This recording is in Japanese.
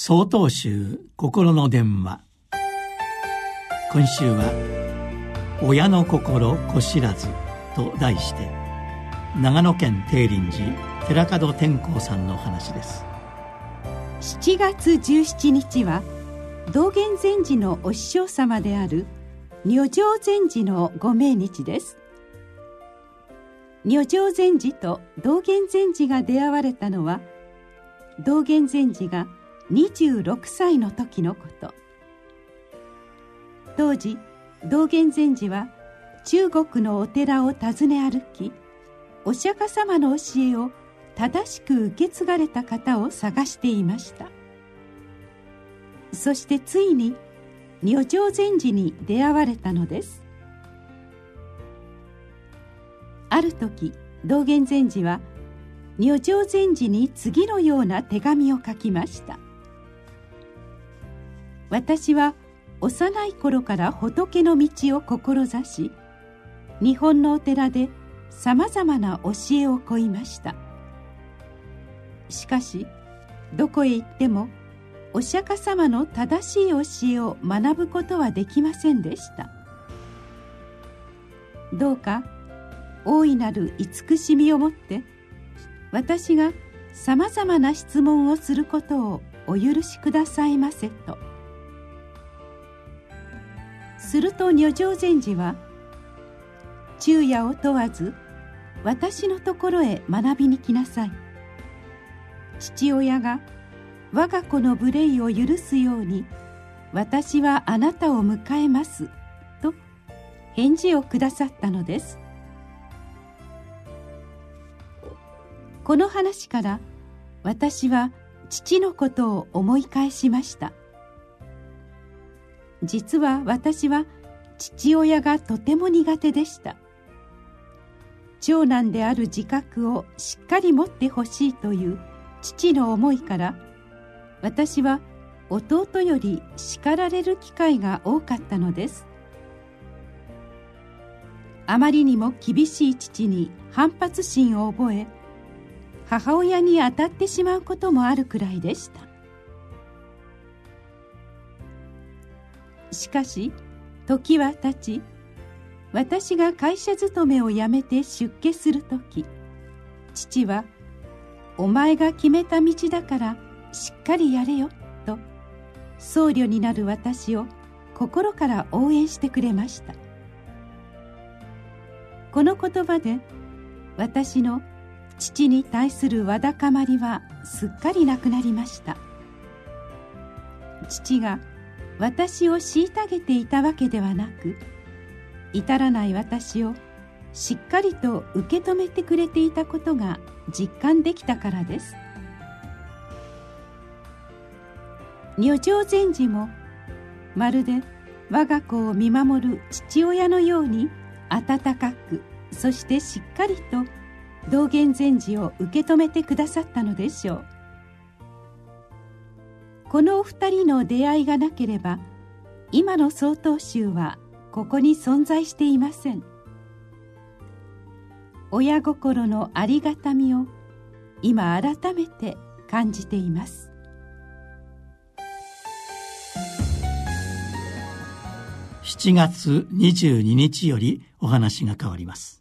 総統集心の電話。今週は「親の心子知らず」と題して長野県定林寺寺門天功さんの話です。7月17日は道元禅師のお師匠様である如上禅師のご命日です。如上禅師と道元禅師が出会われたのは道元禅師が26歳の時のこと。当時道元禅師は中国のお寺を訪ね歩きお釈迦様の教えを正しく受け継がれた方を探していました。そしてついに如上禅師に出会われたのです。ある時道元禅師は如上禅師に次のような手紙を書きました。私は幼い頃から仏の道を志し日本のお寺でさまざまな教えを請いました。しかしどこへ行ってもお釈迦様の正しい教えを学ぶことはできませんでした。どうか大いなる慈しみをもって私がさまざまな質問をすることをお許しくださいませと。すると如上禅師は昼夜を問わず私のところへ学びに来なさい。父親が我が子の無礼を許すように私はあなたを迎えますと返事をくださったのです。この話から私は父のことを思い返しました。実は私は父親がとても苦手でした。長男である自覚をしっかり持ってほしいという父の思いから私は弟より叱られる機会が多かったのです。あまりにも厳しい父に反発心を覚え母親に当たってしまうこともあるくらいでした。しかし時は経ち私が会社勤めを辞めて出家する時父は「お前が決めた道だからしっかりやれよ」と僧侶になる私を心から応援してくれました。この言葉で私の父に対するわだかまりはすっかりなくなりました。父が私を虐げていたわけではなく至らない私をしっかりと受け止めてくれていたことが実感できたからです。如上禅師もまるで我が子を見守る父親のように温かくそしてしっかりと道元禅師を受け止めてくださったのでしょう。このお二人の出会いがなければ今の曹洞宗はここに存在していません。親心のありがたみを今改めて感じています。7月22日よりお話が変わります。